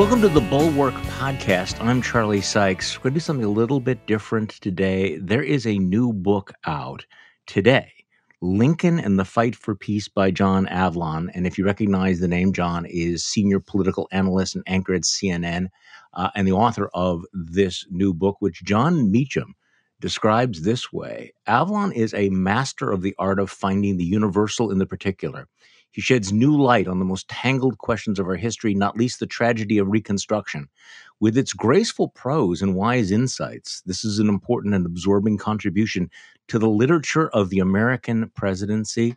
Welcome to the Bulwark Podcast. I'm Charlie Sykes. We're going to do something a little bit different today. There is a new book out today Lincoln and the Fight for Peace by John Avlon. And if you recognize the name, John is senior political analyst and anchor at CNN uh, and the author of this new book, which Jon Meacham describes this way Avlon is a master of the art of finding the universal in the particular. He sheds new light on the most tangled questions of our history, not least the tragedy of Reconstruction. With its graceful prose and wise insights, this is an important and absorbing contribution to the literature of the American presidency.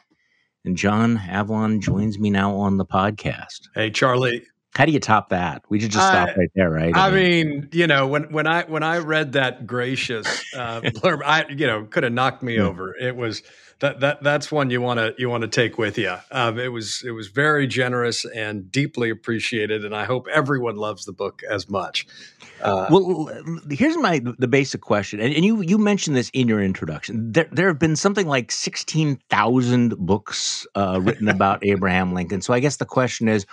And John Avlon joins me now on the podcast. Hey, Charlie. How do you top that? We should just stop I- right there, right? I mean, you know, when when I when I read that gracious uh, blurb, I you know could have knocked me Yeah. over. It was that that that's one you want to you want to take with you. Um, it was it was very generous and deeply appreciated, and I hope everyone loves the book as much. Uh, well, here's my the basic question, and, and you you mentioned this in your introduction. There there have been something like sixteen thousand books uh, written about Abraham Lincoln. So I guess the question is,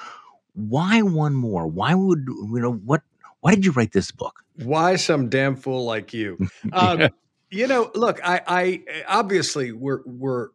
why one more? Why would you know what? Why did you write this book? why some damn fool like you? Um, You know, look, I, I obviously we're we're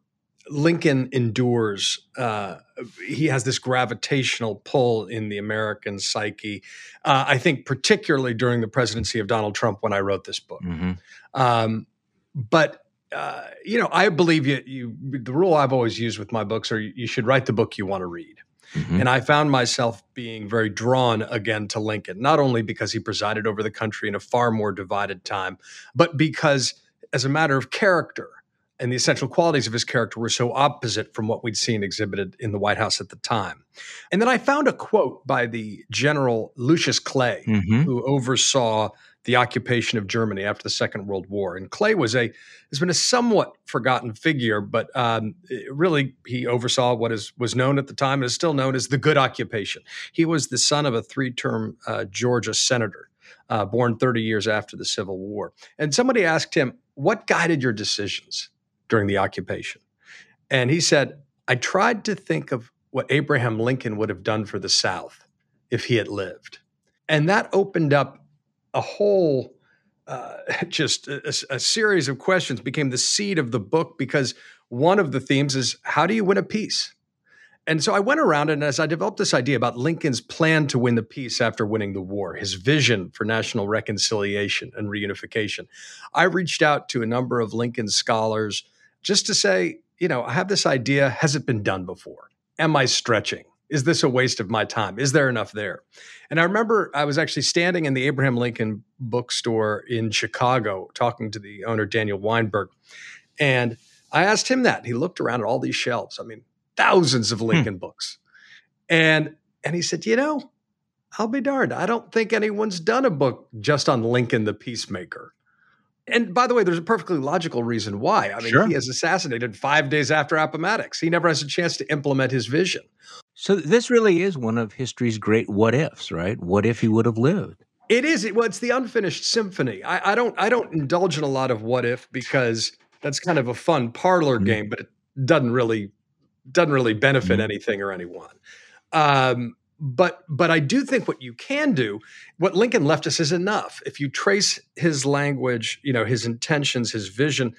Lincoln endures. Uh, he has this gravitational pull in the American psyche. Uh, I think, particularly during the presidency of Donald Trump, when I wrote this book. Mhm. Um, but uh, you know, I believe you. You the rule I've always used with my books are you should write the book you want to read. Mhm. And I found myself being very drawn again to Lincoln, not only because he presided over the country in a far more divided time, but because, as a matter of character, and the essential qualities of his character were so opposite from what we'd seen exhibited in the White House at the time. And then I found a quote by the General Lucius Clay, Mhm. who oversaw the occupation of Germany after the Second World War. And Clay was a has been a somewhat forgotten figure, but um, really he oversaw what is was known at the time and is still known as the Good Occupation. He was the son of a three-term uh, Georgia senator, uh, born 30 years after the Civil War. And somebody asked him, "What guided your decisions during the occupation?" And he said, "I tried to think of what Abraham Lincoln would have done for the South if he had lived." And that opened up a whole uh, just a, a- series of questions became the seed of the book because one of the themes is how do you win a peace and so i went around and as i developed this idea about lincoln's plan to win the peace after winning the war his vision for national reconciliation and reunification i reached out to a number of lincoln scholars just to say you know i have this idea has it been done before? Am i stretching is this a waste of my time is there enough there and I remember I was actually standing in the Abraham Lincoln bookstore in Chicago talking to the owner, Daniel Weinberg. And I asked him that. He looked around at all these shelves. I mean, thousands of hmm. Lincoln books. And and he said, you know, I'll be darned. I don't think anyone's done a book just on Lincoln the Peacemaker. And by the way, there's a perfectly logical reason why. I mean, Sure. he is assassinated five days after Appomattox. He never has a chance to implement his vision. So this really is one of history's great what ifs, right? What if he would have lived? It is. Well, it's the unfinished symphony. I, I don't. I don't indulge in a lot of what if because that's kind of a fun parlor Mhm. game, but it doesn't really doesn't really benefit Mhm. anything or anyone. Um, but but I do think what you can do, what Lincoln left us, is enough. If you trace his language, you know his intentions, his vision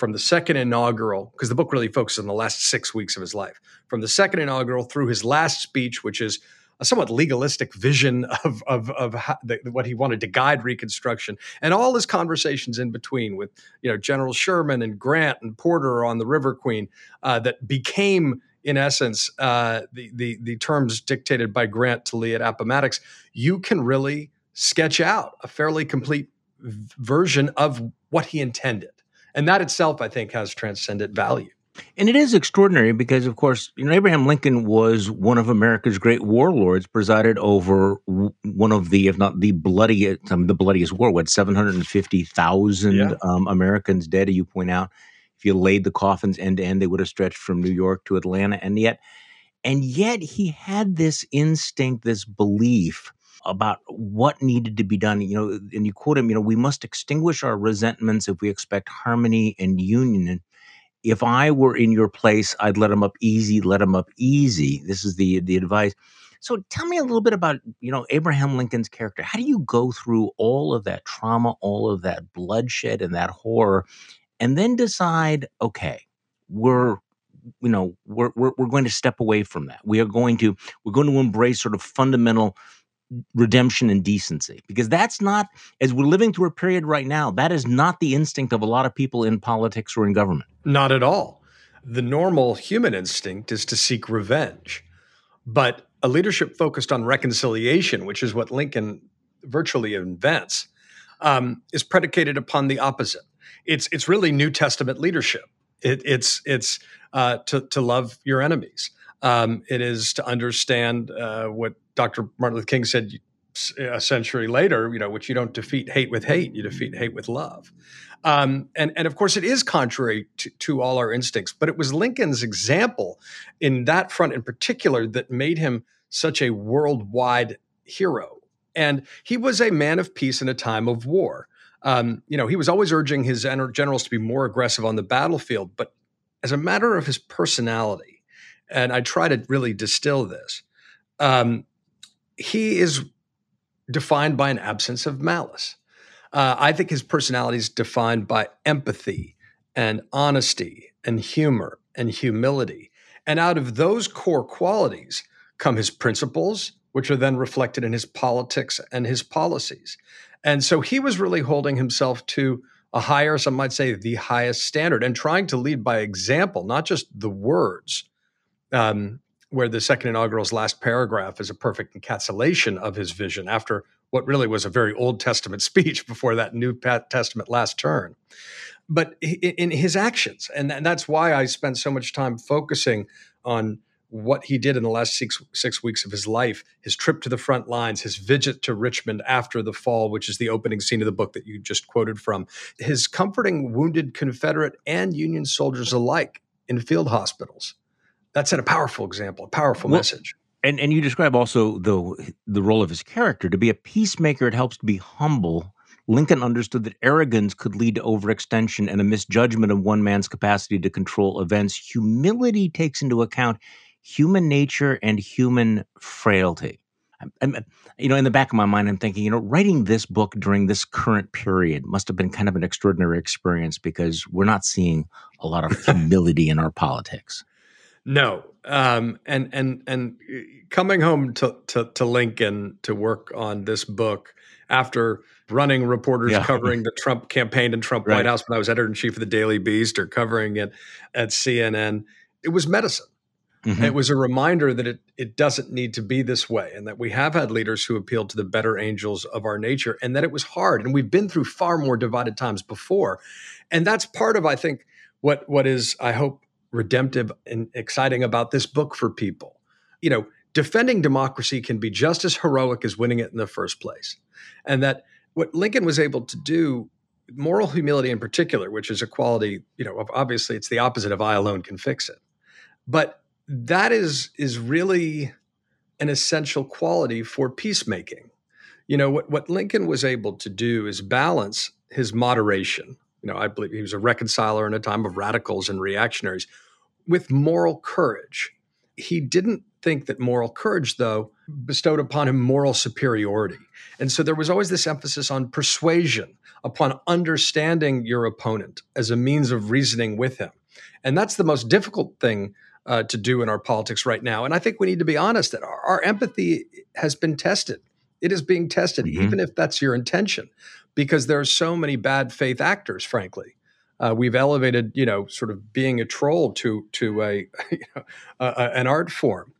from the second inaugural, because the book really focuses on the last six weeks of his life, from the second inaugural through his last speech, which is a somewhat legalistic vision of of of how, the, what he wanted to guide Reconstruction, and all his conversations in between with you know General Sherman and Grant and Porter on the River Queen uh, that became. In essence, uh, the, the the terms dictated by Grant to Lee at Appomattox, you can really sketch out a fairly complete version of what he intended, and that itself, I think, has transcendent value. And it is extraordinary because, of course, you know, Abraham Lincoln was one of America's great warlords, presided over one of the, if not the bloodiest, um, the bloodiest war. What seven hundred and fifty thousand Yeah. um, Americans dead? You point out, if you laid the coffins end to end, they would have stretched from New York to Atlanta, and yet, and yet, he had this instinct, this belief about what needed to be done. You know, and you quote him. You know, we must extinguish our resentments if we expect harmony and union if I were in your place, I'd let them up easy, let them up easy. This is the the advice. So tell me a little bit about, you know, Abraham Lincoln's character. How do you go through all of that trauma, all of that bloodshed and that horror and then decide, okay, we're you know, we're, we're we're going to step away from that. We are going to we're going to embrace sort of fundamental redemption and decency because that's not as we're living through a period right now that is not the instinct of a lot of people in politics or in government not at all the normal human instinct is to seek revenge but a leadership focused on reconciliation, which is what Lincoln virtually invents, um, is predicated upon the opposite. It's it's really New Testament leadership. It, it's it's uh, to to love your enemies. Um, it is to understand uh, what Dr. Martin Luther King said a century later. You know, which you don't defeat hate with hate, you defeat hate with love. Um, and, and of course, it is contrary to, to all our instincts, but it was Lincoln's example in that front in particular that made him such a worldwide hero. And he was a man of peace in a time of war. Um, you know, he was always urging his generals to be more aggressive on the battlefield, but as a matter of his personality, and I try to really distill this, um, he is defined by an absence of malice. Uh, I think his personality is defined by empathy and honesty and humor and humility. And out of those core qualities come his principles, which are then reflected in his politics and his policies. And so he was really holding himself to a higher, some might say, the highest standard, and trying to lead by example, not just the words. Um, where the second inaugural's last paragraph is a perfect encapsulation of his vision after what really was a very Old Testament speech before that New Testament last turn. But in his actions, and that's why I spent so much time focusing on what he did in the last six six weeks of his life, his trip to the front lines, his visit to Richmond after the fall, which is the opening scene of the book that you just quoted from, his comforting wounded Confederate and Union soldiers alike in field hospitals. That's a powerful example, a powerful well, message and and you describe also the the role of his character to be a peacemaker. It helps to be humble. Lincoln understood that arrogance could lead to overextension and a misjudgment of one man's capacity to control events. Humility takes into account human nature and human frailty. I'm, I'm, you know, in the back of my mind, I'm thinking, you know, writing this book during this current period must have been kind of an extraordinary experience because we're not seeing a lot of humility in our politics. No, um, and and and uh, coming home to, to, to Lincoln to work on this book after running reporters yeah. covering the Trump campaign and Trump right. White House when I was editor in chief of the Daily Beast or covering it at CNN, it was medicine. Mm-hmm. It was a reminder that it it doesn't need to be this way, and that we have had leaders who appealed to the better angels of our nature, and that it was hard, and we've been through far more divided times before, and that's part of I think what what is I hope redemptive and exciting about this book for people. You know, defending democracy can be just as heroic as winning it in the first place. And that what Lincoln was able to do, moral humility in particular, which is a quality, you know, obviously it's the opposite of I alone can fix it. But that is is really an essential quality for peacemaking. You know, what, what Lincoln was able to do is balance his moderation you know, I believe he was a reconciler in a time of radicals and reactionaries with moral courage. He didn't think that moral courage, though, bestowed upon him moral superiority. And so there was always this emphasis on persuasion, upon understanding your opponent as a means of reasoning with him. And that's the most difficult thing uh, to do in our politics right now. And I think we need to be honest that our, our empathy has been tested. It is being tested, mm-hmm. even if that's your intention because there are so many bad faith actors, frankly. Uh, we've elevated, you know, sort of being a troll to to a, you know, a, a an art form,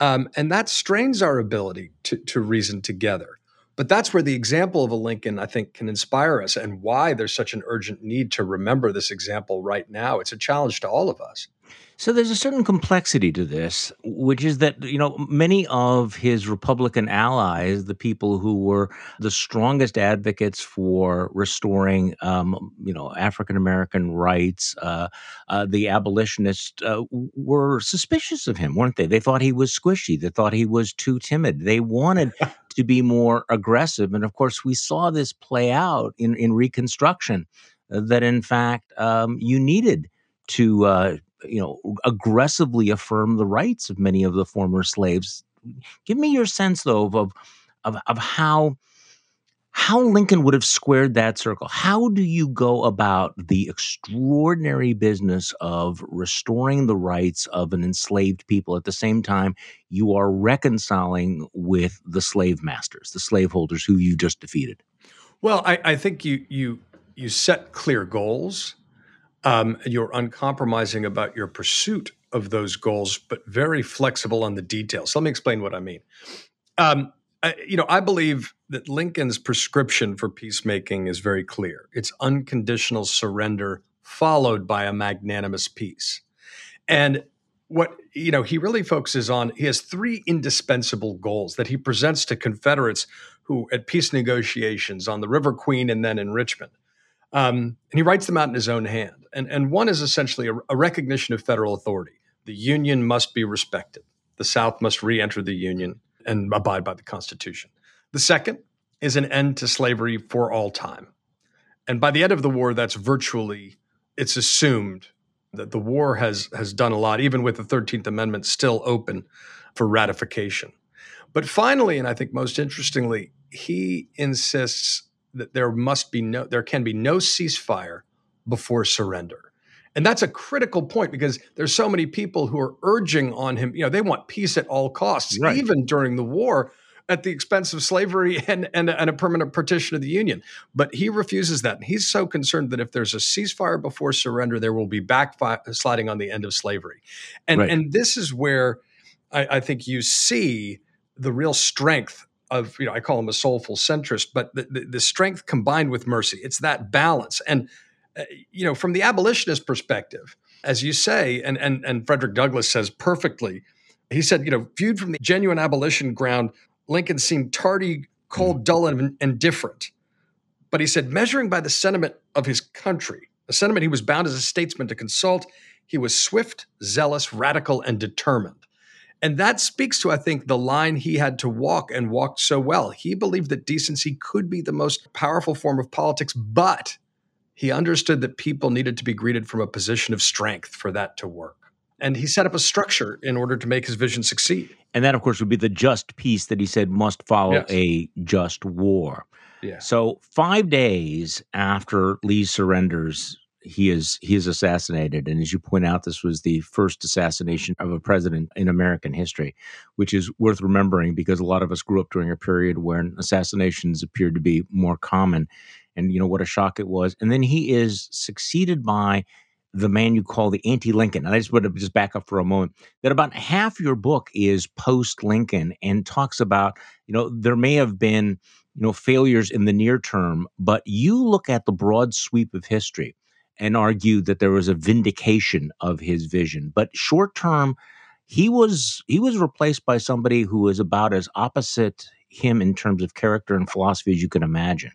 um, and that strains our ability to to reason together. But that's where the example of a Lincoln, I think, can inspire us, and why there's such an urgent need to remember this example right now. It's a challenge to all of us. So there's a certain complexity to this, which is that, you know, many of his Republican allies, the people who were the strongest advocates for restoring, um, you know, African American rights, uh, uh, the abolitionists, uh, were suspicious of him, weren't they? They thought he was squishy. They thought he was too timid. They wanted to be more aggressive. And of course, we saw this play out in, in Reconstruction, uh, that in fact, um, you needed to uh, you know aggressively affirm the rights of many of the former slaves Give me your sense though of of of how how Lincoln would have squared that circle. How do you go about the extraordinary business of restoring the rights of an enslaved people at the same time you are reconciling with the slave masters, the slaveholders who you just defeated? Well, I, I think you you you set clear goals. Um, you're uncompromising about your pursuit of those goals, but very flexible on the details. Let me explain what I mean. Um, You know, I believe that Lincoln's prescription for peacemaking is very clear. It's unconditional surrender followed by a magnanimous peace. And what you know he really focuses on he has three indispensable goals that he presents to confederates who at peace negotiations on the river queen and then in richmond. Um, and he writes them out in his own hand. And, and one is essentially a, a recognition of federal authority. The union must be respected. The south must re-enter the union and abide by the Constitution. The second is an end to slavery for all time. And by the end of the war, that's virtually, it's assumed that the war has, has done a lot, even with the 13th Amendment still open for ratification. But finally, and I think most interestingly, he insists that there must be no, there can be no ceasefire before surrender. And that's a critical point because there's so many people who are urging on him, you know, they want peace at all costs, right. even during the war at the expense of slavery and, and, and, a permanent partition of the Union. But he refuses that. And he's so concerned that if there's a ceasefire before surrender, there will be backsliding on the end of slavery. And, right. and this is where I, I, think you see the real strength of, you know, I call him a soulful centrist, but the, the, the strength combined with mercy. It's that balance. And you know, from the abolitionist perspective, as you say, and and and Frederick Douglass says perfectly, he said, you know, viewed from the genuine abolition ground, Lincoln seemed tardy, cold, mm. dull, and indifferent. But he said, measuring by the sentiment of his country, a sentiment he was bound as a statesman to consult, he was swift, zealous, radical, and determined. And that speaks to, I think, the line he had to walk and walked so well. He believed that decency could be the most powerful form of politics, but he understood that people needed to be greeted from a position of strength for that to work. And he set up a structure in order to make his vision succeed. And that, of course, would be the just peace that he said must follow yes. a just war. Yeah. So, five days after Lee surrenders, he is he is assassinated, and as you point out, this was the first assassination of a president in American history, which is worth remembering because a lot of us grew up during a period when assassinations appeared to be more common and you know what a shock it was. And then he is succeeded by the man you call the anti-Lincoln. And I just want to just back up for a moment. That about half your book is post-Lincoln and talks about you know there may have been you know failures in the near term, but you look at the broad sweep of history and argue that there was a vindication of his vision. But short term, he was he was replaced by somebody who was about as opposite him in terms of character and philosophy as you can imagine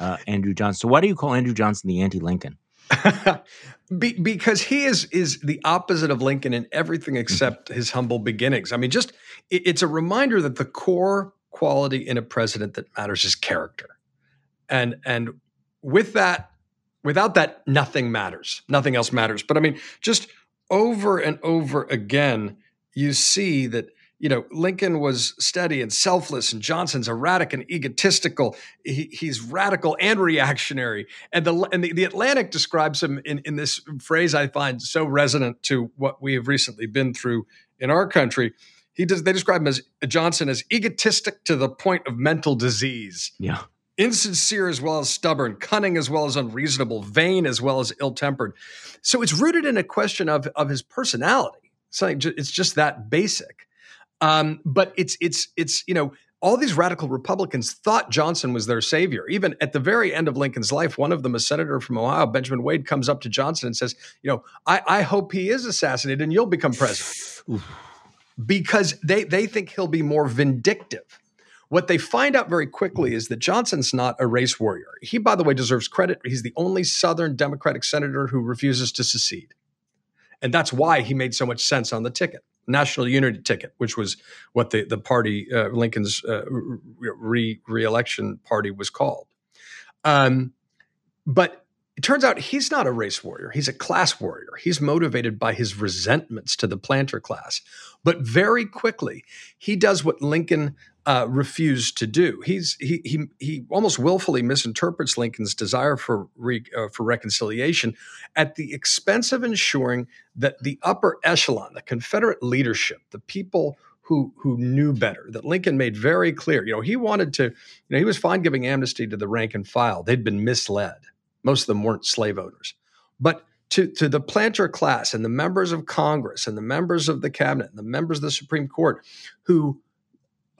uh, Andrew Johnson. So why do you call Andrew Johnson the anti-Lincoln? Be, because he is is the opposite of Lincoln in everything mm-hmm. except his humble beginnings. I mean, just it, it's a reminder that the core quality in a president that matters is character, and and with that, without that, nothing matters. Nothing else matters. But I mean, just over and over again, you see that you know, Lincoln was steady and selfless, and Johnson's erratic and egotistical. He, he's radical and reactionary. And the and the, the, Atlantic describes him in, in this phrase I find so resonant to what we have recently been through in our country. He does. They describe him as Johnson as egotistic to the point of mental disease. Yeah. Insincere as well as stubborn, cunning as well as unreasonable, vain as well as ill-tempered. So it's rooted in a question of of his personality. So it's just that basic. Um, but it's it's it's you know all these radical Republicans thought Johnson was their savior. Even at the very end of Lincoln's life, one of them, a senator from Ohio, Benjamin Wade, comes up to Johnson and says, "You know, I, I hope he is assassinated and you'll become president," because they they think he'll be more vindictive. What they find out very quickly is that Johnson's not a race warrior. He, by the way, deserves credit. He's the only Southern Democratic senator who refuses to secede. And that's why he made so much sense on the ticket national unity ticket, which was what the the party uh, Lincoln's uh, re reelection party was called. Um, but it turns out he's not a race warrior. He's a class warrior. He's motivated by his resentments to the planter class. But very quickly, he does what Lincoln uh, refused to do. He's he he he almost willfully misinterprets Lincoln's desire for re, uh, for reconciliation at the expense of ensuring that the upper echelon, the Confederate leadership, the people who who knew better, that Lincoln made very clear. You know, he wanted to. You know, he was fine giving amnesty to the rank and file. They'd been misled. Most of them weren't slave owners, but to, to the planter class and the members of Congress and the members of the cabinet and the members of the Supreme Court who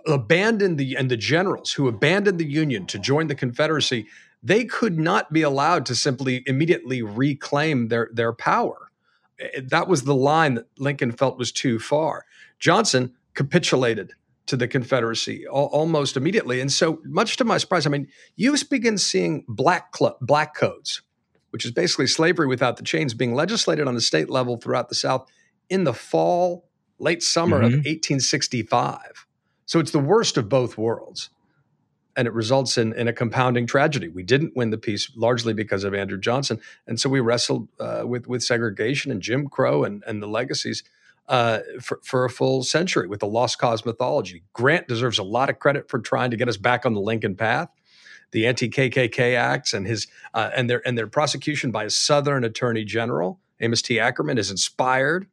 abandoned the and the generals who abandoned the Union to join the Confederacy, they could not be allowed to simply immediately reclaim their their power. Eh, that was the line that Lincoln felt was too far. Johnson capitulated to the Confederacy almost immediately, and so much to my surprise, I mean, you begin seeing black cl- black codes, which is basically slavery without the chains, being legislated on the state level throughout the South in the fall, late summer mm-hmm. of 1865 so it's the worst of both worlds. And it results in, in a compounding tragedy. We didn't win the peace largely because of Andrew Johnson. And so we wrestled uh, with, with segregation and Jim Crow and, and the legacies uh, for, for a full century with the lost cause mythology. Grant deserves a lot of credit for trying to get us back on the Lincoln path. The anti-KKK acts and his uh, and their and their prosecution by a Southern Attorney General Amos T. Akerman is inspired,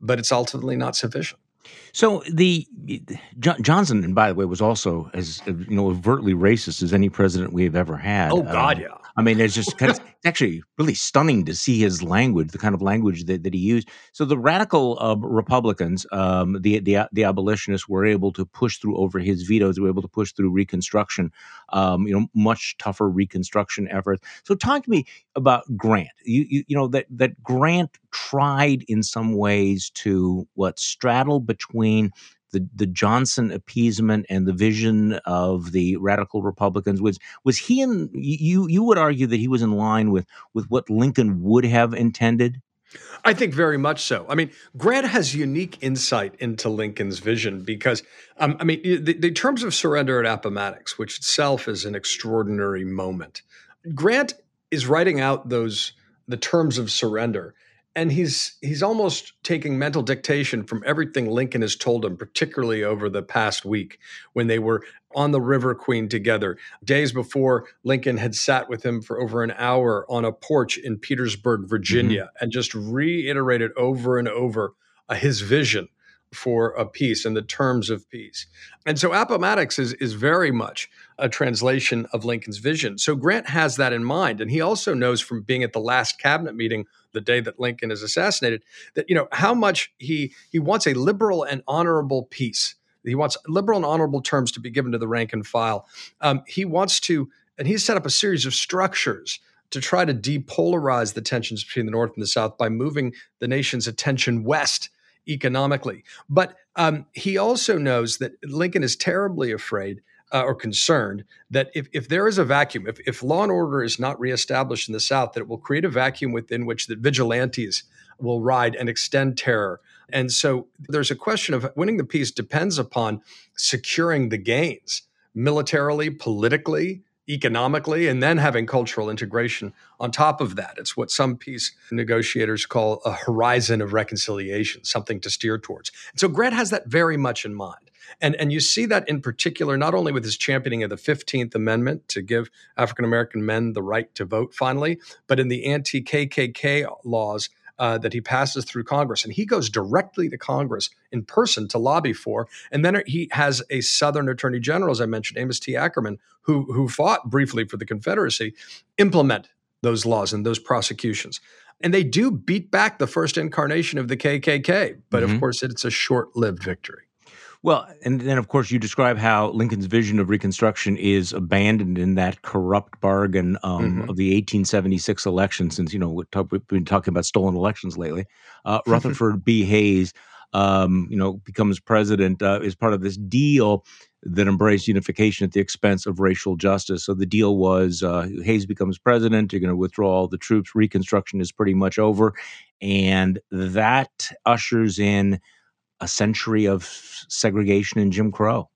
but it's ultimately not sufficient. So the Johnson, and by the way, was also as you know overtly racist as any president we have ever had. Oh God, um, yeah. I mean, it's just kind of, it's actually really stunning to see his language, the kind of language that, that he used. So the radical uh, Republicans, um, the, the the abolitionists, were able to push through over his vetoes. They were able to push through Reconstruction, um, you know, much tougher Reconstruction efforts. So talk to me about Grant. You, you you know that that Grant tried in some ways to what straddle between the, the Johnson appeasement and the vision of the radical Republicans was was he in you you would argue that he was in line with with what Lincoln would have intended? I think very much so. I mean, Grant has unique insight into Lincoln's vision because, um, I mean, the, the, terms of surrender at Appomattox, which itself is an extraordinary moment. Grant is writing out those the terms of surrender and he's he's almost taking mental dictation from everything Lincoln has told him, particularly over the past week when they were on the River Queen together. Days before, Lincoln had sat with him for over an hour on a porch in Petersburg, Virginia, mm-hmm. and just reiterated over and over uh, his vision for a peace and the terms of peace. And so Appomattox is, is very much a translation of Lincoln's vision. So Grant has that in mind. And he also knows from being at the last cabinet meeting the day that Lincoln is assassinated that, you know, how much he he wants a liberal and honorable peace. He wants liberal and honorable terms to be given to the rank and file. Um, he wants to, and he's set up a series of structures to try to depolarize the tensions between the North and the South by moving the nation's attention west economically. But um, he also knows that Lincoln is terribly afraid uh, or concerned that if, if there is a vacuum, if, if law and order is not reestablished in the South, that it will create a vacuum within which the vigilantes will ride and extend terror. And so there's a question of winning the peace depends upon securing the gains militarily, politically, economically and then having cultural integration on top of that. It's what some peace negotiators call a horizon of reconciliation, something to steer towards. And so Grant has that very much in mind. And, and you see that in particular, not only with his championing of the 15th Amendment to give African American men the right to vote finally, but in the anti KKK laws uh, that he passes through Congress. And he goes directly to Congress in person to lobby for. And then he has a Southern Attorney General, as I mentioned, Amos T. Akerman, who, who fought briefly for the Confederacy, implement those laws and those prosecutions. And they do beat back the first incarnation of the KKK, but mm-hmm. of course, it's a short lived victory. Well, and then of course you describe how Lincoln's vision of Reconstruction is abandoned in that corrupt bargain um, mm-hmm. of the 1876 election. Since you know we've been talking about stolen elections lately, uh, Rutherford B. Hayes, um, you know, becomes president uh, as part of this deal that embraced unification at the expense of racial justice. So the deal was uh, Hayes becomes president. You're going to withdraw all the troops. Reconstruction is pretty much over, and that ushers in a century of segregation and Jim Crow.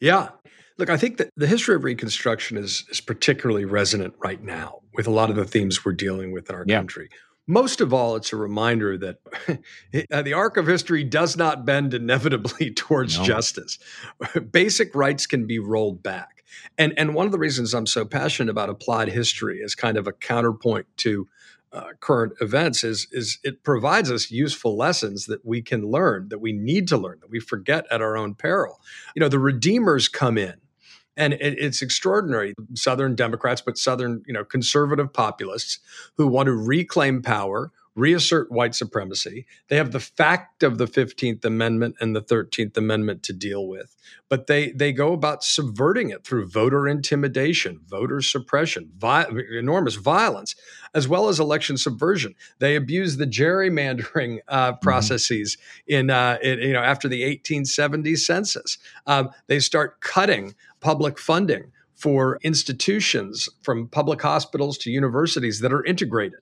Yeah. Look, I think that the history of Reconstruction is, is particularly resonant right now with a lot of the themes we're dealing with in our yeah. country. Most of all, it's a reminder that uh, the arc of history does not bend inevitably towards no. justice. Basic rights can be rolled back. And, and one of the reasons I'm so passionate about applied history as kind of a counterpoint to uh, current events is is it provides us useful lessons that we can learn that we need to learn that we forget at our own peril. You know the redeemers come in and it, it's extraordinary. Southern democrats but southern you know conservative populists who want to reclaim power reassert white supremacy. They have the fact of the 15th Amendment and the 13th Amendment to deal with, but they, they go about subverting it through voter intimidation, voter suppression, vi- enormous violence, as well as election subversion. They abuse the gerrymandering uh, mm-hmm. processes in, uh, in, you know, after the 1870 census. Um, they start cutting public funding for institutions from public hospitals to universities that are integrated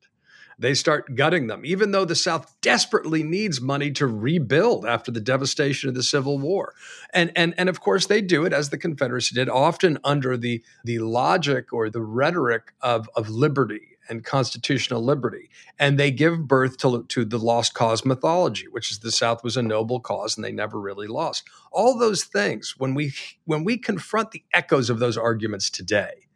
they start gutting them, even though the South desperately needs money to rebuild after the devastation of the Civil War. And, and, and of course, they do it as the Confederacy did, often under the, the logic or the rhetoric of, of liberty and constitutional liberty. And they give birth to, to the lost cause mythology, which is the South was a noble cause and they never really lost. All those things, when we when we confront the echoes of those arguments today,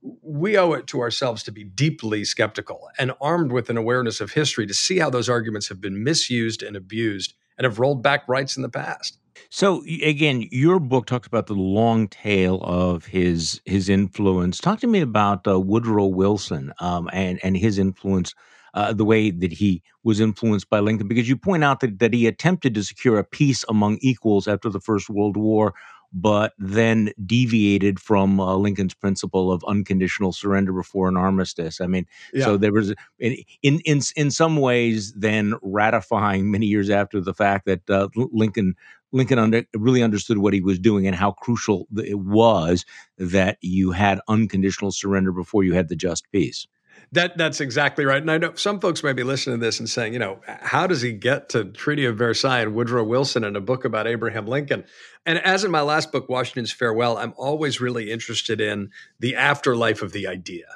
we owe it to ourselves to be deeply skeptical and armed with an awareness of history to see how those arguments have been misused and abused and have rolled back rights in the past. So again, your book talks about the long tail of his his influence. Talk to me about uh, Woodrow Wilson um, and and his influence, uh, the way that he was influenced by Lincoln, because you point out that that he attempted to secure a peace among equals after the First World War but then deviated from uh, Lincoln's principle of unconditional surrender before an armistice. I mean, yeah. so there was in, in in some ways then ratifying many years after the fact that uh, Lincoln Lincoln under, really understood what he was doing and how crucial it was that you had unconditional surrender before you had the just peace. That that's exactly right. And I know some folks may be listening to this and saying, you know, how does he get to Treaty of Versailles and Woodrow Wilson and a book about Abraham Lincoln? And as in my last book, Washington's Farewell, I'm always really interested in the afterlife of the idea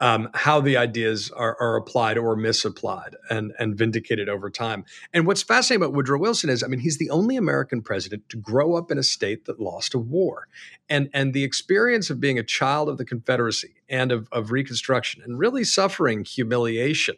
um, how the ideas are, are, applied or misapplied and, and vindicated over time. And what's fascinating about Woodrow Wilson is, I mean, he's the only American president to grow up in a state that lost a war. And, and the experience of being a child of the Confederacy and of, of Reconstruction and really suffering humiliation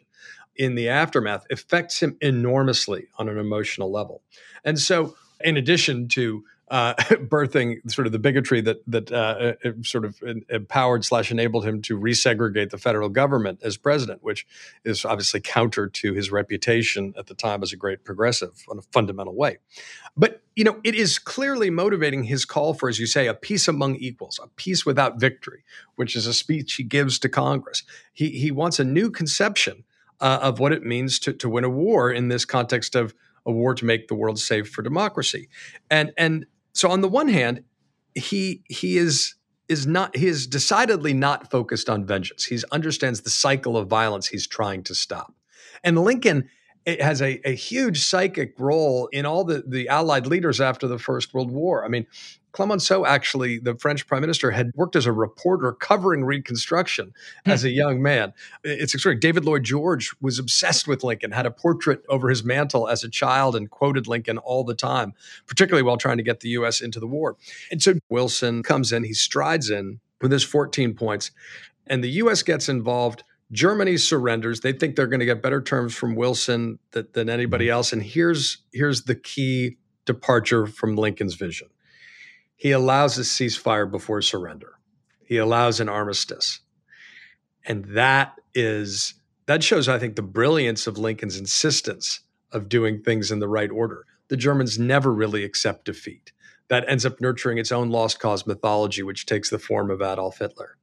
in the aftermath affects him enormously on an emotional level. And so, in addition to uh, birthing sort of the bigotry that that uh, uh sort of empowered slash enabled him to resegregate the federal government as president, which is obviously counter to his reputation at the time as a great progressive in a fundamental way. But you know, it is clearly motivating his call for, as you say, a peace among equals, a peace without victory, which is a speech he gives to Congress. He he wants a new conception uh, of what it means to to win a war in this context of a war to make the world safe for democracy. And and so on the one hand, he he is is not he is decidedly not focused on vengeance. He understands the cycle of violence he's trying to stop. And Lincoln has a, a huge psychic role in all the, the Allied leaders after the First World War. I mean, Clemenceau, actually, the French prime minister, had worked as a reporter covering Reconstruction hmm. as a young man. It's extraordinary. David Lloyd George was obsessed with Lincoln, had a portrait over his mantle as a child, and quoted Lincoln all the time, particularly while trying to get the U.S. into the war. And so Wilson comes in, he strides in with his 14 points, and the U.S. gets involved. Germany surrenders. They think they're going to get better terms from Wilson than, than anybody hmm. else. And here's here's the key departure from Lincoln's vision he allows a ceasefire before surrender. He allows an armistice. And that is that shows, I think, the brilliance of Lincoln's insistence of doing things in the right order. The Germans never really accept defeat. That ends up nurturing its own lost cause mythology, which takes the form of Adolf Hitler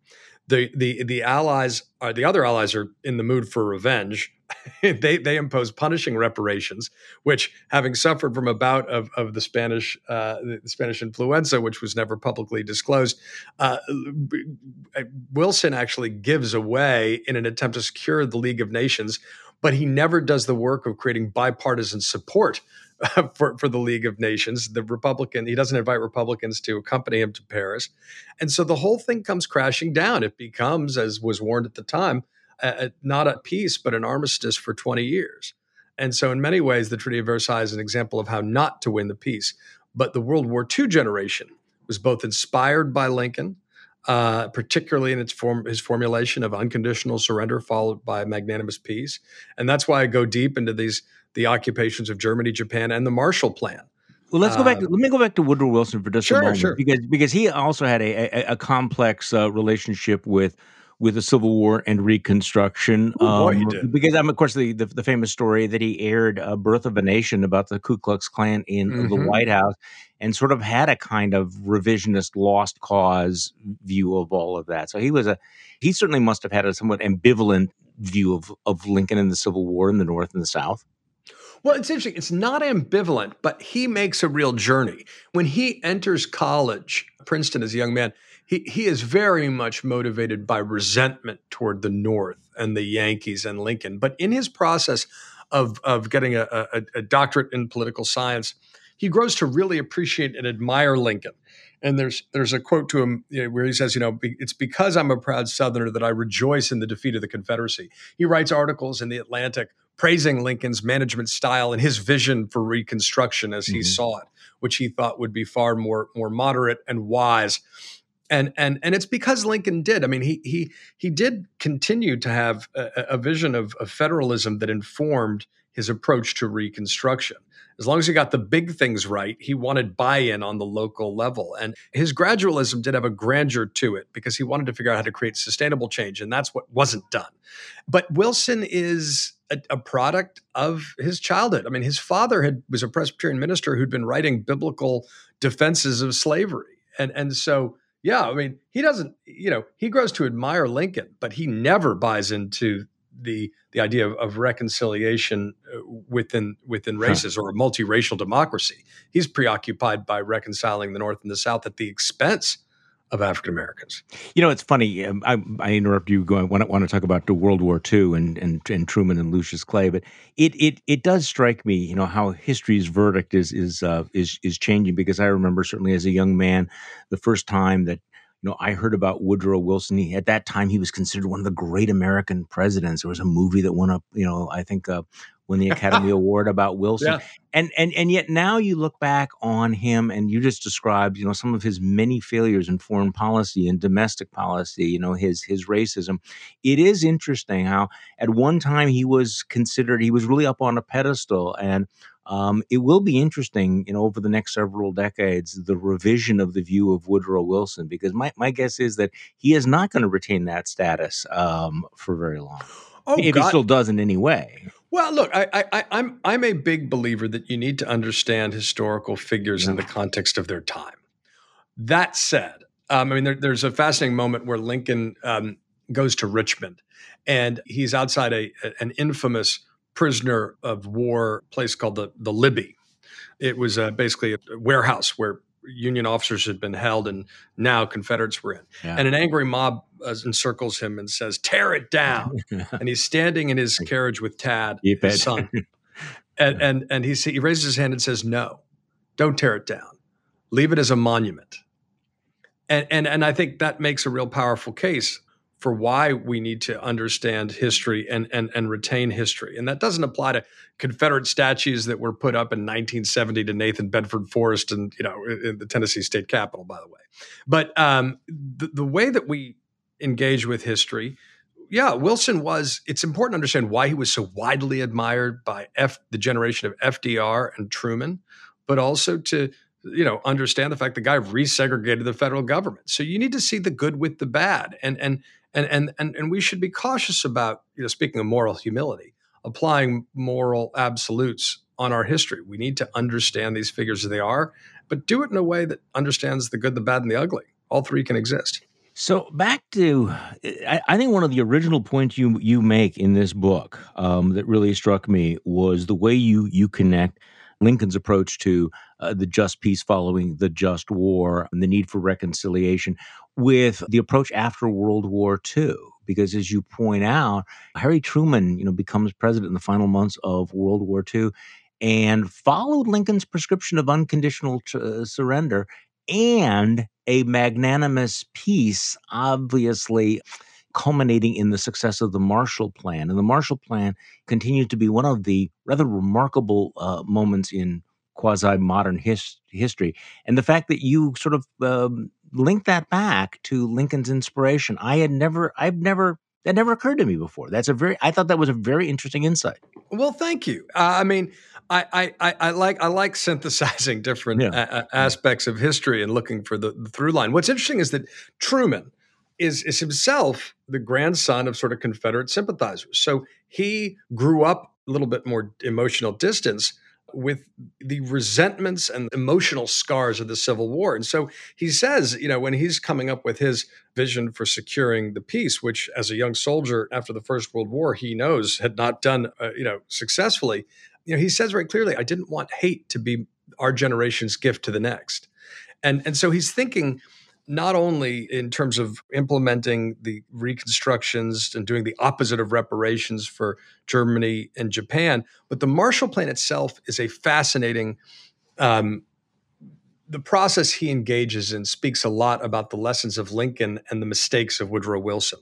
the the the allies are the other allies are in the mood for revenge. they they impose punishing reparations, which having suffered from a bout of of the Spanish uh, the Spanish influenza, which was never publicly disclosed, uh, Wilson actually gives away in an attempt to secure the League of Nations but he never does the work of creating bipartisan support for, for the League of Nations. The Republican, he doesn't invite Republicans to accompany him to Paris. And so the whole thing comes crashing down. It becomes, as was warned at the time, not a peace, but an armistice for 20 years. And so, in many ways, the Treaty of Versailles is an example of how not to win the peace. But the World War II generation was both inspired by Lincoln, uh, particularly in its form, his formulation of unconditional surrender followed by magnanimous peace. And that's why I go deep into these the occupations of Germany, Japan, and the Marshall Plan. Well, let's go back. Um, let me go back to Woodrow Wilson for just sure, a moment, sure. because because he also had a a, a complex uh, relationship with with the Civil War and Reconstruction. Oh, boy, he um, did. Because I'm, of course, the, the, the famous story that he aired uh, "Birth of a Nation" about the Ku Klux Klan in mm-hmm. the White House, and sort of had a kind of revisionist, lost cause view of all of that. So he was a he certainly must have had a somewhat ambivalent view of of Lincoln and the Civil War in the North and the South. Well, it's interesting. It's not ambivalent, but he makes a real journey. When he enters college, Princeton as a young man, he, he is very much motivated by resentment toward the North and the Yankees and Lincoln. But in his process of, of getting a, a, a doctorate in political science, he grows to really appreciate and admire Lincoln. And there's there's a quote to him you know, where he says, you know, it's because I'm a proud Southerner that I rejoice in the defeat of the Confederacy. He writes articles in the Atlantic praising Lincoln's management style and his vision for Reconstruction as mm-hmm. he saw it, which he thought would be far more more moderate and wise. And and and it's because Lincoln did. I mean, he he he did continue to have a, a vision of, of federalism that informed his approach to Reconstruction as long as he got the big things right, he wanted buy in on the local level. And his gradualism did have a grandeur to it because he wanted to figure out how to create sustainable change. And that's what wasn't done. But Wilson is a, a product of his childhood. I mean, his father had was a Presbyterian minister who'd been writing biblical defenses of slavery. And, and so yeah, I mean, he doesn't, you know, he grows to admire Lincoln, but he never buys into the the idea of, of reconciliation uh, within within races huh. or a multiracial democracy. He's preoccupied by reconciling the North and the South at the expense of African Americans. You know, it's funny. Um, I, I interrupt you going. Want, want to talk about the World War II and, and and Truman and Lucius Clay, but it it it does strike me, you know, how history's verdict is is uh, is is changing. Because I remember certainly as a young man, the first time that you know, I heard about Woodrow Wilson. He, at that time, he was considered one of the great American presidents. There was a movie that won up, you know, I think uh, won the Academy Award about Wilson. Yeah. And and and yet now you look back on him, and you just described, you know, some of his many failures in foreign policy and domestic policy. You know, his his racism. It is interesting how at one time he was considered, he was really up on a pedestal, and um, it will be interesting, you know, over the next several decades, the revision of the view of Woodrow Wilson, because my, my guess is that he is not going to retain that status um, for very long. Oh, if God. he still does in any way. Well, look, I, I, I'm I'm a big believer that you need to understand historical figures yeah. in the context of their time. That said, um, I mean, there, there's a fascinating moment where Lincoln um, goes to Richmond, and he's outside a, an infamous prisoner of war place called the, the Libby. It was uh, basically a warehouse where Union officers had been held and now Confederates were in. Yeah. And an angry mob uh, encircles him and says, Tear it down. and he's standing in his carriage with Tad, his son. and, and, and he, he raises his hand and says, No, don't tear it down. Leave it as a monument. And, and, and I think that makes a real powerful case for why we need to understand history and, and, and retain history. And that doesn't apply to Confederate statues that were put up in 1970 to Nathan Bedford Forrest and, you know, in the Tennessee state capitol, by the way. But um, the, the way that we engage with history, yeah, Wilson was, it's important to understand why he was so widely admired by F, the generation of FDR and Truman, but also to you know understand the fact the guy resegregated the federal government so you need to see the good with the bad and and and and and, and we should be cautious about you know speaking of moral humility applying moral absolutes on our history. We need to understand these figures as they are but do it in a way that understands the good the bad and the ugly. All three can exist. So back to, I, I, think one of the original points you you make in this book um, that really struck me was the way you you connect Lincoln's approach to uh, the just peace following the just war and the need for reconciliation with the approach after World War II. Because as you point out, Harry Truman, you know, becomes president in the final months of World War II and followed Lincoln's prescription of unconditional uh, surrender and a magnanimous peace, obviously culminating in the success of the Marshall Plan. And the Marshall Plan continues to be one of the rather remarkable uh, moments in quasi modern his- history. And the fact that you sort of um, link that back to Lincoln's inspiration, I had never, I've never, that never occurred to me before. That's a very, I thought that was a very interesting insight. Well, thank you. Uh, I mean, I, I, I like I like synthesizing different yeah. a- aspects of history and looking for the, the through line. What's interesting is that Truman is is himself the grandson of sort of Confederate sympathizers. So he grew up a little bit more emotional distance with the resentments and emotional scars of the Civil War. And so he says, you know, when he's coming up with his vision for securing the peace, which as a young soldier after the First World War, he knows had not done, uh, you know, successfully, you know, he says very clearly, I didn't want hate to be our generation's gift to the next. And, and so he's thinking not only in terms of implementing the reconstructions and doing the opposite of reparations for Germany and Japan, but the Marshall Plan itself is a fascinating. Um, the process he engages in speaks a lot about the lessons of Lincoln and the mistakes of Woodrow Wilson.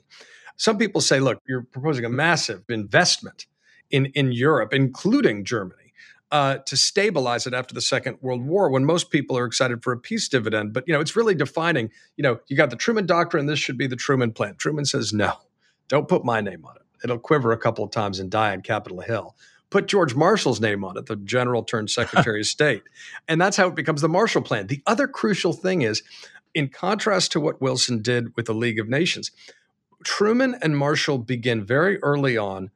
Some people say, look, you're proposing a massive investment in, in Europe, including Germany uh, to stabilize it after the Second World War when most people are excited for a peace dividend. But, you know, it's really defining, you know, you got the Truman Doctrine, this should be the Truman Plan. Truman says, no, don't put my name on it. It'll quiver a couple of times and die on Capitol Hill. Put George Marshall's name on it, the general turned Secretary of State. And that's how it becomes the Marshall Plan. The other crucial thing is, in contrast to what Wilson did with the League of Nations, Truman and Marshall begin very early on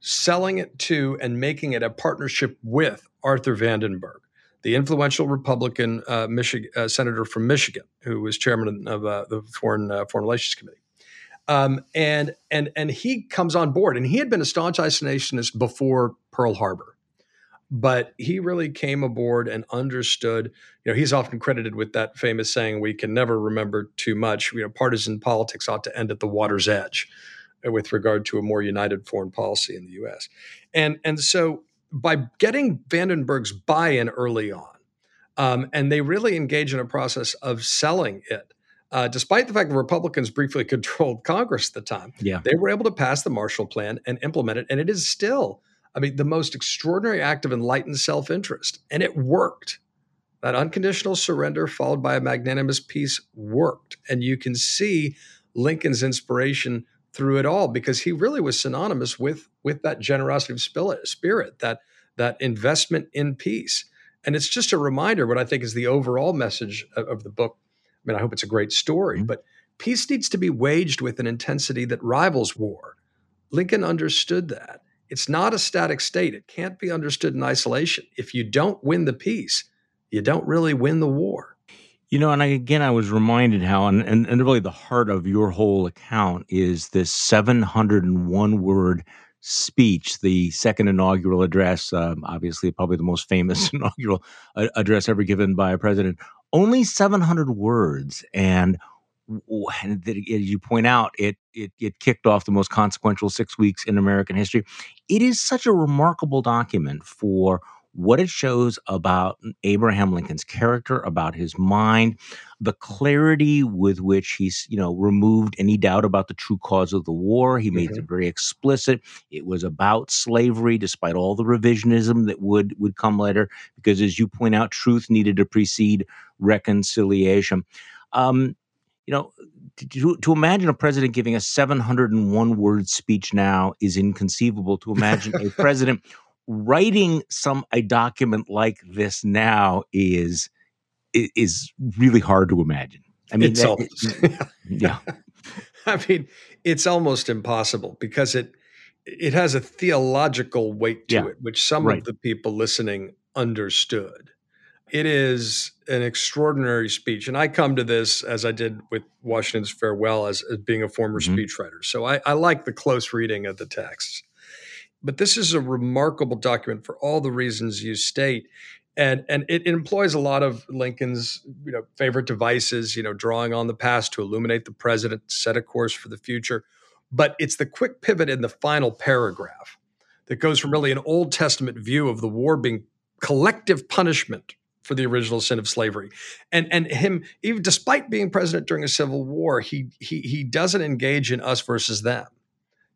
selling it to and making it a partnership with Arthur Vandenberg, the influential Republican uh, Michigan, uh, senator from Michigan, who was chairman of uh, the Foreign uh, Foreign Relations Committee. Um, and and and he comes on board, and he had been a staunch isolationist before Pearl Harbor, but he really came aboard and understood. You know, he's often credited with that famous saying, "We can never remember too much." You know, partisan politics ought to end at the water's edge with regard to a more united foreign policy in the U.S. And and so by getting Vandenberg's buy-in early on, um, and they really engage in a process of selling it. Uh, despite the fact that Republicans briefly controlled Congress at the time, yeah. they were able to pass the Marshall Plan and implement it. And it is still, I mean, the most extraordinary act of enlightened self interest. And it worked. That unconditional surrender, followed by a magnanimous peace, worked. And you can see Lincoln's inspiration through it all because he really was synonymous with with that generosity of spirit, that that investment in peace. And it's just a reminder what I think is the overall message of, of the book. I mean, I hope it's a great story, mm-hmm. but peace needs to be waged with an intensity that rivals war. Lincoln understood that. It's not a static state. It can't be understood in isolation. If you don't win the peace, you don't really win the war. You know, and I, again, I was reminded how, and, and, and really the heart of your whole account is this 701 word speech, the second inaugural address, um, obviously, probably the most famous inaugural uh, address ever given by a president. Only 700 words. And, and as you point out, it, it, it kicked off the most consequential six weeks in American history. It is such a remarkable document for what it shows about Abraham Lincoln's character, about his mind, the clarity with which he's, you know, removed any doubt about the true cause of the war. He made mm-hmm. it very explicit. It was about slavery, despite all the revisionism that would would come later, because as you point out, truth needed to precede reconciliation. Um, you know, to, to, imagine a president giving a 701 word speech now is inconceivable. To imagine a president writing some a document like this now is is really hard to imagine. I mean, it's that, almost, yeah. I mean, it's almost impossible because it it has a theological weight to yeah. it, which some right. of the people listening understood. It is an extraordinary speech, and I come to this as I did with Washington's farewell as, as being a former mm-hmm. speechwriter. So I, I like the close reading of the texts. But this is a remarkable document for all the reasons you state. and and it employs a lot of Lincoln's you know favorite devices, you know, drawing on the past to illuminate the present, set a course for the future. But it's the quick pivot in the final paragraph that goes from really an Old Testament view of the war being collective punishment for the original sin of slavery. And and him, even despite being president during a civil war, he he he doesn't engage in us versus them.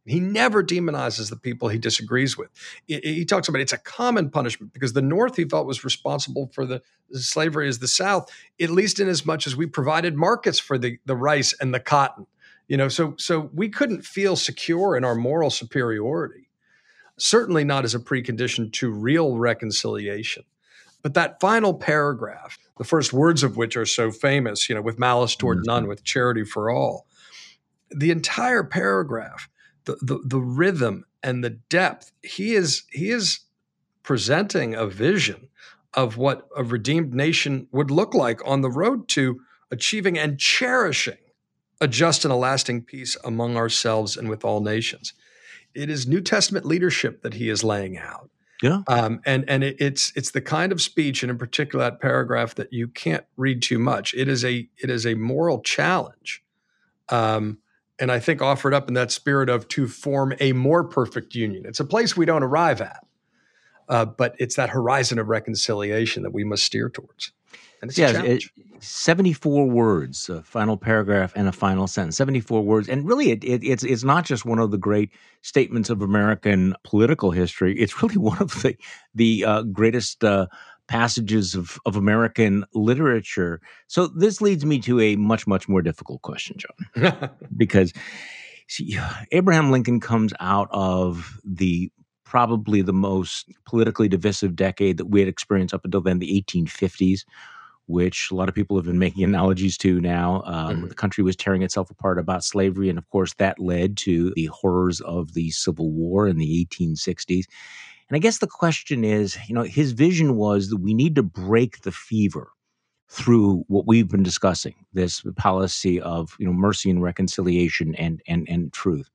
He never demonizes the people he disagrees with. He talks about it's a common punishment because the North he felt was responsible for the slavery as the South, at least in as much as we provided markets for the, the rice and the cotton. You know, so so we couldn't feel secure in our moral superiority. Certainly not as a precondition to real reconciliation. But that final paragraph, the first words of which are so famous, you know, with malice toward mm-hmm. none, with charity for all, the entire paragraph the, the, the rhythm and the depth. He is he is presenting a vision of what a redeemed nation would look like on the road to achieving and cherishing a just and a lasting peace among ourselves and with all nations. It is New Testament leadership that he is laying out. Yeah. Um, and and it, it's it's the kind of speech, and in particular that paragraph, that you can't read too much. It is a it is a moral challenge. Um, and I think offered up in that spirit of to form a more perfect union. It's a place we don't arrive at, uh, but it's that horizon of reconciliation that we must steer towards. And it's yeah, it, 74 words, a final paragraph and a final sentence. 74 words. And really, it, it, it's, it's not just one of the great statements of American political history. It's really one of the, the uh, greatest uh, passages of, of American literature. So this leads me to a much, much more difficult question, John, because see, Abraham Lincoln comes out of the probably the most politically divisive decade that we had experienced up until then, the 1850s, which a lot of people have been making analogies to now. Um, mm-hmm. The country was tearing itself apart about slavery, and of course, that led to the horrors of the Civil War in the 1860s. And I guess the question is, you know, his vision was that we need to break the fever through what we've been discussing, this policy of, you know, mercy and reconciliation and and and truth.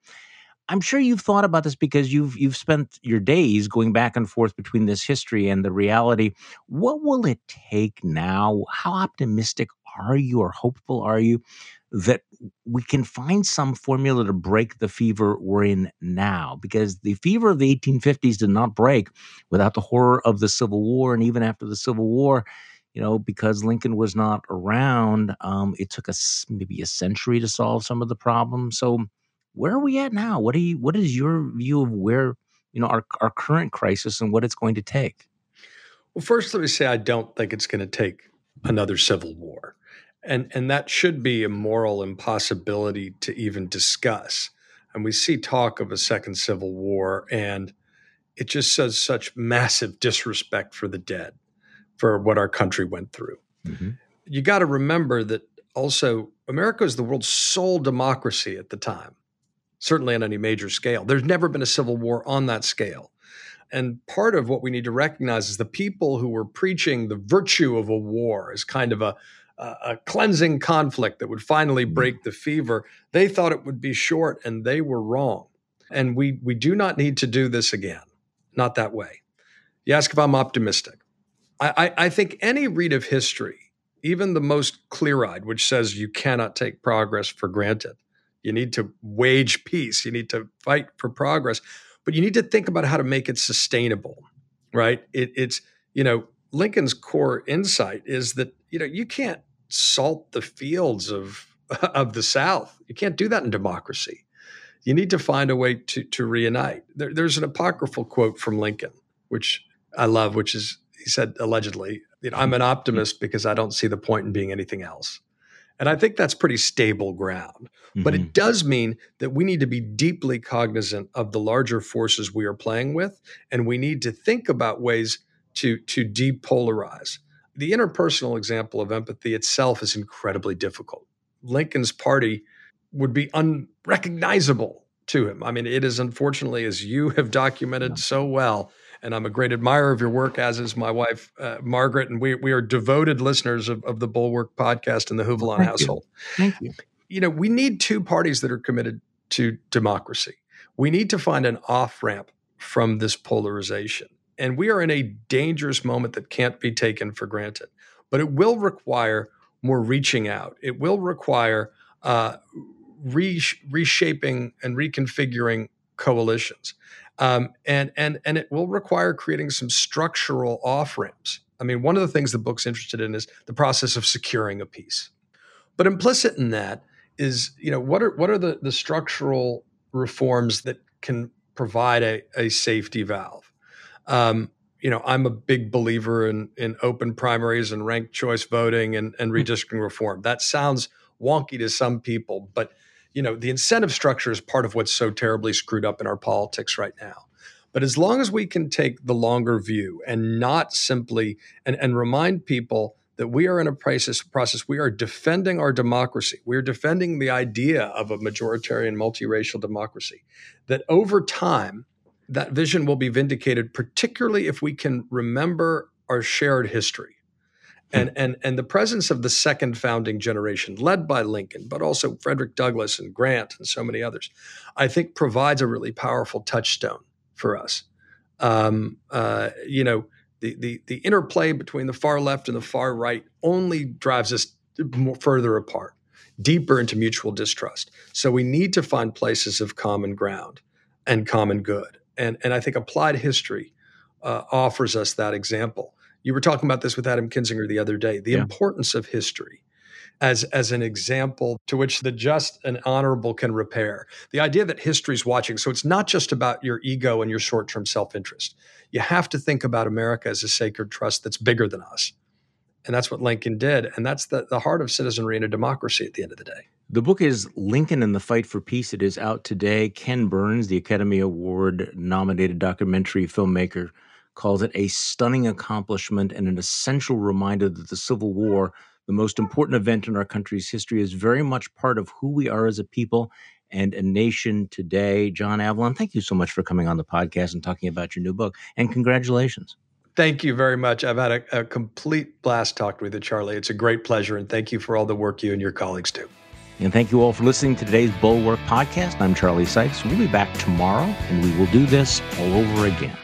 I'm sure you've thought about this because you've you've spent your days going back and forth between this history and the reality. What will it take now? How optimistic are you or hopeful are you that we can find some formula to break the fever we're in now because the fever of the 1850s did not break without the horror of the Civil War. And even after the Civil War, you know, because Lincoln was not around, um, it took us maybe a century to solve some of the problems. So, where are we at now? What do you? What is your view of where you know our our current crisis and what it's going to take? Well, first, let me say I don't think it's going to take another civil war and and that should be a moral impossibility to even discuss. And we see talk of a second civil war and it just says such massive disrespect for the dead for what our country went through. Mm-hmm. you got to remember that also america is the world's sole democracy at the time certainly on any major scale. There's never been a civil war on that scale. And part of what we need to recognize is the people who were preaching the virtue of a war as kind of a a cleansing conflict that would finally mm-hmm. break the fever. They thought it would be short, and they were wrong. And we we do not need to do this again. Not that way. You ask if I'm optimistic. I, I, I think any read of history, even the most clear-eyed, which says you cannot take progress for granted. You need to wage peace. You need to fight for progress, but you need to think about how to make it sustainable. Right? It, it's you know Lincoln's core insight is that you know you can't salt the fields of of the South. You can't do that in democracy. You need to find a way to to reunite. There, there's an apocryphal quote from Lincoln, which I love, which is he said allegedly, you know, I'm an optimist because I don't see the point in being anything else. And I think that's pretty stable ground. Mm-hmm. But it mm-hmm. does mean that we need to be deeply cognizant of the larger forces we are playing with. And we need to think about ways to, to depolarize the interpersonal example of empathy itself is incredibly difficult. Lincoln's party would be unrecognizable to him. I mean, it is unfortunately, as you have documented so well, and I'm a great admirer of your work, as is my wife, uh, Margaret, and we, we are devoted listeners of, of the Bulwark podcast and the Avlon Thank household. You. Thank you. You know, we need two parties that are committed to democracy. We need to find an off ramp from this polarization. And we are in a dangerous moment that can't be taken for granted. But it will require more reaching out. It will require uh, re- reshaping and reconfiguring coalitions. Um, and and and it will require creating some structural off ramps. I mean, one of the things the book's interested in is the process of securing a peace. But implicit in that is, you know, what are what are the, the structural reforms that can provide a, a safety valve? Um, you know, I'm a big believer in in open primaries and ranked choice voting and, and hmm. redistricting reform. That sounds wonky to some people, but you know, the incentive structure is part of what's so terribly screwed up in our politics right now. But as long as we can take the longer view and not simply and, and remind people that we are in a process, process, we are defending our democracy. We're defending the idea of a majoritarian multiracial democracy. That over time, that vision will be vindicated, particularly if we can remember our shared history and and and the presence of the second founding generation led by lincoln but also frederick douglass and grant and so many others i think provides a really powerful touchstone for us. Um, uh, you know the, the the interplay between the far left and the far right only drives us more, further apart deeper into mutual distrust. So we need to find places of common ground and common good and and i think applied history uh, offers us that example you were talking about this with Adam Kinzinger the other day. The yeah. importance of history as as an example to which the just and honorable can repair. The idea that history is watching, so it's not just about your ego and your short term self interest. You have to think about America as a sacred trust that's bigger than us. And that's what Lincoln did. And that's the, the heart of citizenry in a democracy at the end of the day. The book is Lincoln and the Fight for Peace. It is out today. Ken Burns, the Academy Award nominated documentary filmmaker, calls it a stunning accomplishment and an essential reminder that the Civil War, the most important event in our country's history, is very much part of who we are as a people and a nation today. John Avlon, thank you so much for coming on the podcast and talking about your new book. And congratulations. Thank you very much. I've had a, a complete blast talking with you, Charlie. It's a great pleasure. And thank you for all the work you and your colleagues do. And thank you all for listening to today's Bulwark podcast. I'm Charlie Sykes. We'll be back tomorrow, and we will do this all over again.